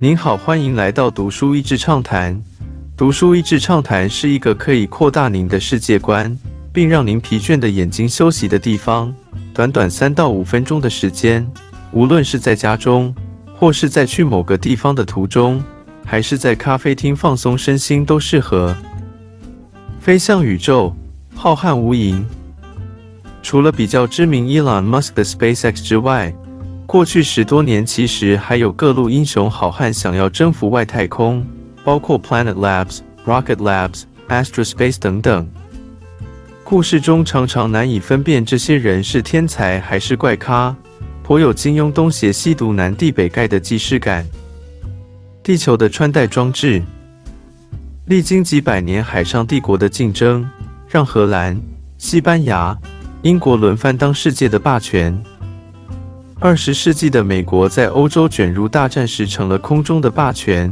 您好，欢迎来到读书益智畅谈。读书益智畅谈是一个可以扩大您的世界观，并让您疲倦的眼睛休息的地方。短短三到五分钟的时间，无论是在家中，或是在去某个地方的途中，还是在咖啡厅放松身心，都适合。飞向宇宙，浩瀚无垠。除了比较知名 Elon Musk 的 SpaceX 之外，过去十多年其实还有各路英雄好汉想要征服外太空，包括 Planet Labs、Rocket Labs、Astrospace 等等。故事中常常难以分辨这些人是天才还是怪咖，颇有金庸东邪西毒南帝北丐的既视感。地球的穿戴装置，历经几百年海上帝国的竞争，让荷兰、西班牙。英国轮番当世界的霸权。二十世纪的美国在欧洲卷入大战时成了空中的霸权，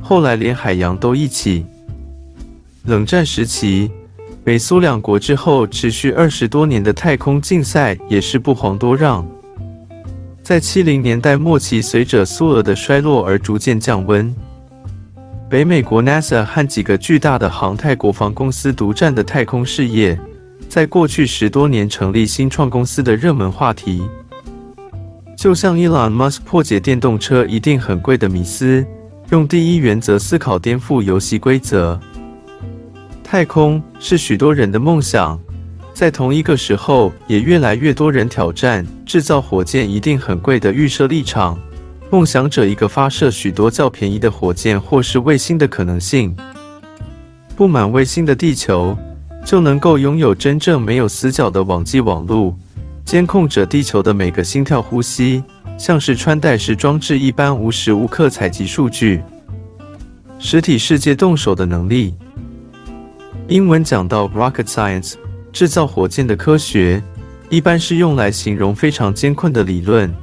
后来连海洋都一起。冷战时期，美苏两国之后持续二十多年的太空竞赛也是不遑多让。在七零年代末期，随着苏俄的衰落而逐渐降温。北美国 NASA 和几个巨大的航太国防公司独占的太空事业。在过去十多年成立新创公司的热门话题，就像 Elon Musk 破解电动车一定很贵的迷思，用第一原则思考颠覆游戏规则。太空是许多人的梦想，在同一个时候，也越来越多人挑战制造火箭一定很贵的预设立场，梦想者一个发射许多较便宜的火箭或是卫星的可能性。布满卫星的地球。就能够拥有真正没有死角的网际网络，监控着地球的每个心跳呼吸，像是穿戴式装置一般，无时无刻采集数据。实体世界动手的能力。英文讲到 rocket science，制造火箭的科学，一般是用来形容非常艰困的理论，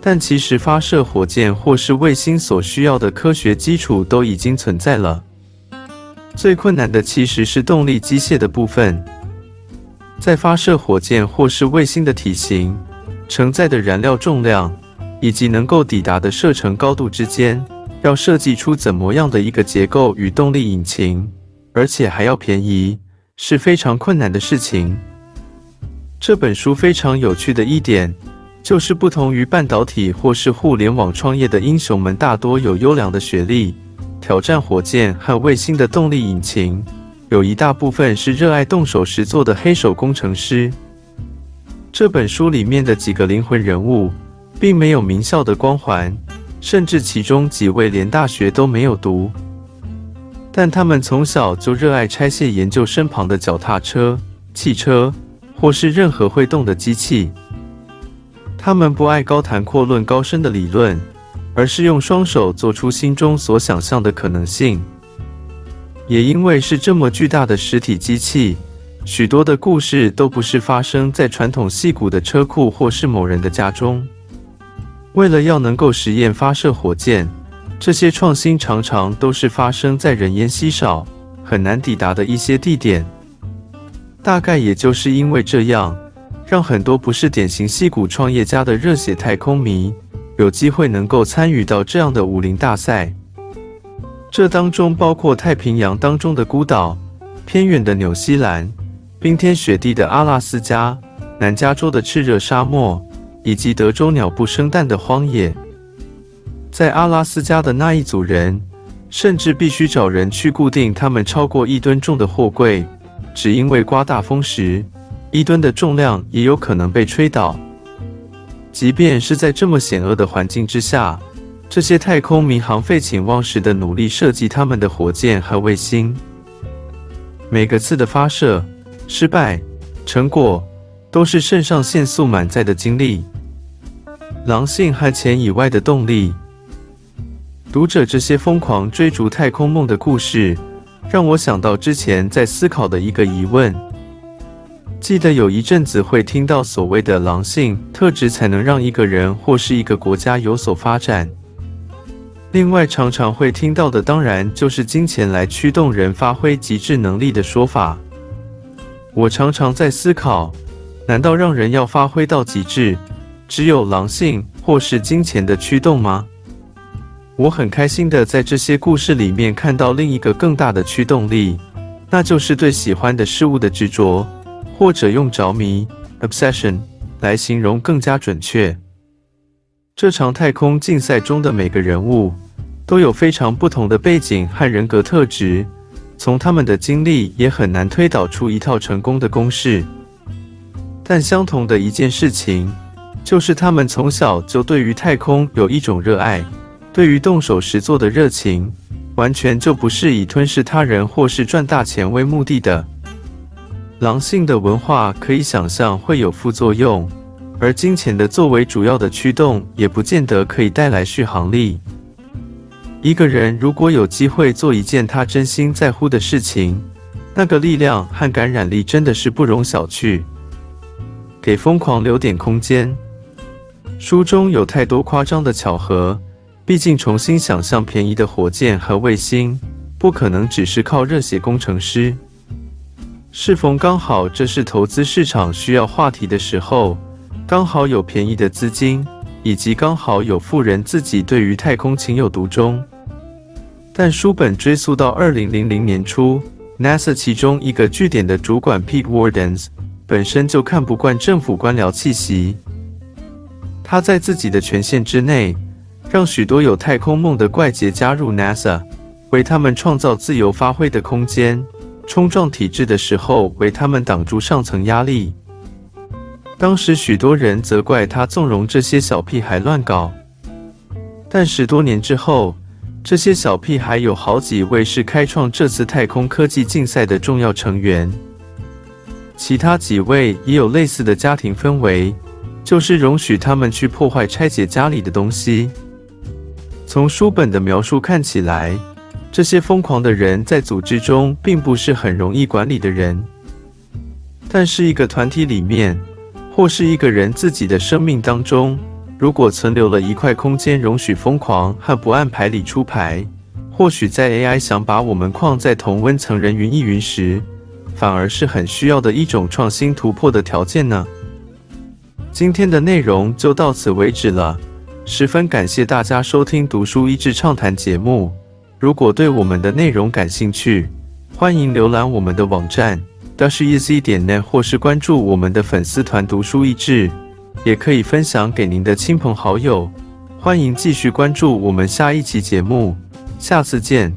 但其实发射火箭或是卫星所需要的科学基础都已经存在了。最困难的其实是动力机械的部分，在发射火箭或是卫星的体型、承载的燃料重量以及能够抵达的射程高度之间，要设计出怎么样的一个结构与动力引擎，而且还要便宜，是非常困难的事情。这本书非常有趣的一点，就是不同于半导体或是互联网创业的英雄们，大多有优良的学历。挑战火箭和卫星的动力引擎，有一大部分是热爱动手实做的黑手工程师。这本书里面的几个灵魂人物，并没有名校的光环，甚至其中几位连大学都没有读，但他们从小就热爱拆卸研究身旁的脚踏车、汽车，或是任何会动的机器。他们不爱高谈阔论高深的理论。而是用双手做出心中所想象的可能性。也因为是这么巨大的实体机器，许多的故事都不是发生在传统戏骨的车库或是某人的家中。为了要能够实验发射火箭，这些创新常常都是发生在人烟稀少、很难抵达的一些地点。大概也就是因为这样，让很多不是典型戏骨创业家的热血太空迷。有机会能够参与到这样的武林大赛，这当中包括太平洋当中的孤岛、偏远的纽西兰、冰天雪地的阿拉斯加、南加州的炽热沙漠，以及德州鸟不生蛋的荒野。在阿拉斯加的那一组人，甚至必须找人去固定他们超过一吨重的货柜，只因为刮大风时，一吨的重量也有可能被吹倒。即便是在这么险恶的环境之下，这些太空民航废寝忘食的努力设计他们的火箭和卫星。每个次的发射失败，成果都是肾上腺素满载的经历。狼性和钱以外的动力，读者这些疯狂追逐太空梦的故事，让我想到之前在思考的一个疑问。记得有一阵子会听到所谓的狼性特质才能让一个人或是一个国家有所发展。另外，常常会听到的当然就是金钱来驱动人发挥极致能力的说法。我常常在思考，难道让人要发挥到极致，只有狼性或是金钱的驱动吗？我很开心的在这些故事里面看到另一个更大的驱动力，那就是对喜欢的事物的执着，或者用着迷 （obsession） 来形容更加准确。这场太空竞赛中的每个人物都有非常不同的背景和人格特质，从他们的经历也很难推导出一套成功的公式。但相同的一件事情，就是他们从小就对于太空有一种热爱。对于动手实做的热情，完全就不是以吞噬他人或是赚大钱为目的的。狼性的文化可以想象会有副作用，而金钱的作为主要的驱动，也不见得可以带来续航力。一个人如果有机会做一件他真心在乎的事情，那个力量和感染力真的是不容小觑。给疯狂留点空间。书中有太多夸张的巧合。毕竟，重新想象便宜的火箭和卫星，不可能只是靠热血工程师。适逢刚好这是投资市场需要话题的时候，刚好有便宜的资金，以及刚好有富人自己对于太空情有独钟。但书本追溯到二零零零年初，NASA 其中一个据点的主管 Pete Wardens 本身就看不惯政府官僚气息，他在自己的权限之内。让许多有太空梦的怪杰加入 NASA，为他们创造自由发挥的空间；冲撞体制的时候，为他们挡住上层压力。当时许多人责怪他纵容这些小屁孩乱搞，但十多年之后，这些小屁孩有好几位是开创这次太空科技竞赛的重要成员，其他几位也有类似的家庭氛围，就是容许他们去破坏、拆解家里的东西。从书本的描述看起来，这些疯狂的人在组织中并不是很容易管理的人。但是，一个团体里面，或是一个人自己的生命当中，如果存留了一块空间，容许疯狂和不按牌理出牌，或许在 AI 想把我们框在同温层人云亦云时，反而是很需要的一种创新突破的条件呢。今天的内容就到此为止了。十分感谢大家收听《读书益智畅谈》节目。如果对我们的内容感兴趣，欢迎浏览我们的网站要是 e a s y 点呢或是关注我们的粉丝团“读书益智”，也可以分享给您的亲朋好友。欢迎继续关注我们下一期节目，下次见。